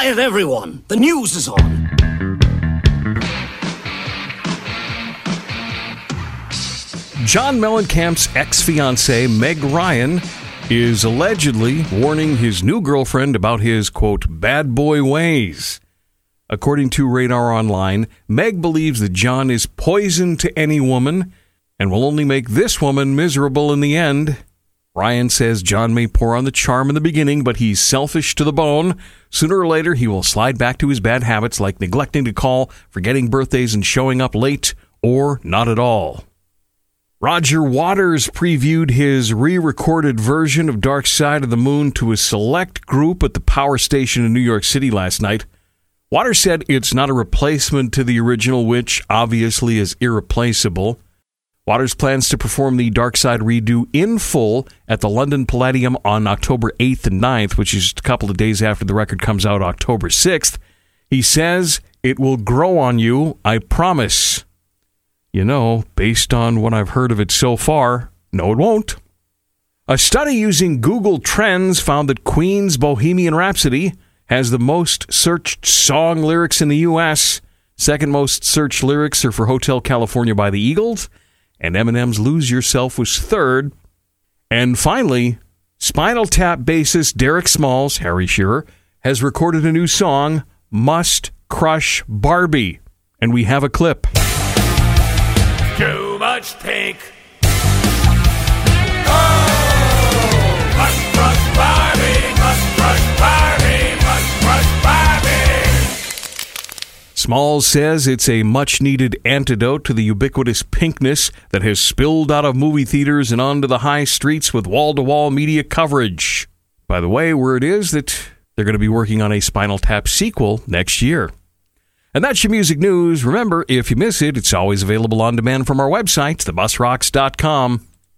Quiet, everyone! The news is on! John Mellencamp's ex fiancee, Meg Ryan, is allegedly warning his new girlfriend about his, quote, bad boy ways. According to Radar Online, Meg believes that John is poison to any woman and will only make this woman miserable in the end. Ryan says John may pour on the charm in the beginning, but he's selfish to the bone. Sooner or later, he will slide back to his bad habits like neglecting to call, forgetting birthdays, and showing up late, or not at all. Roger Waters previewed his re recorded version of Dark Side of the Moon to a select group at the power station in New York City last night. Waters said it's not a replacement to the original, which obviously is irreplaceable. Waters plans to perform the Dark Side redo in full at the London Palladium on October 8th and 9th, which is a couple of days after the record comes out October 6th. He says, It will grow on you, I promise. You know, based on what I've heard of it so far, no, it won't. A study using Google Trends found that Queen's Bohemian Rhapsody has the most searched song lyrics in the U.S. Second most searched lyrics are for Hotel California by the Eagles, and Eminem's Lose Yourself was third. And finally, Spinal Tap bassist Derek Smalls, Harry Shearer, has recorded a new song, Must Crush Barbie. And we have a clip too much pink. Smalls says it's a much needed antidote to the ubiquitous pinkness that has spilled out of movie theaters and onto the high streets with wall to wall media coverage. By the way, word is that they're going to be working on a Spinal Tap sequel next year. And that's your music news. Remember, if you miss it, it's always available on demand from our website, thebusrocks.com.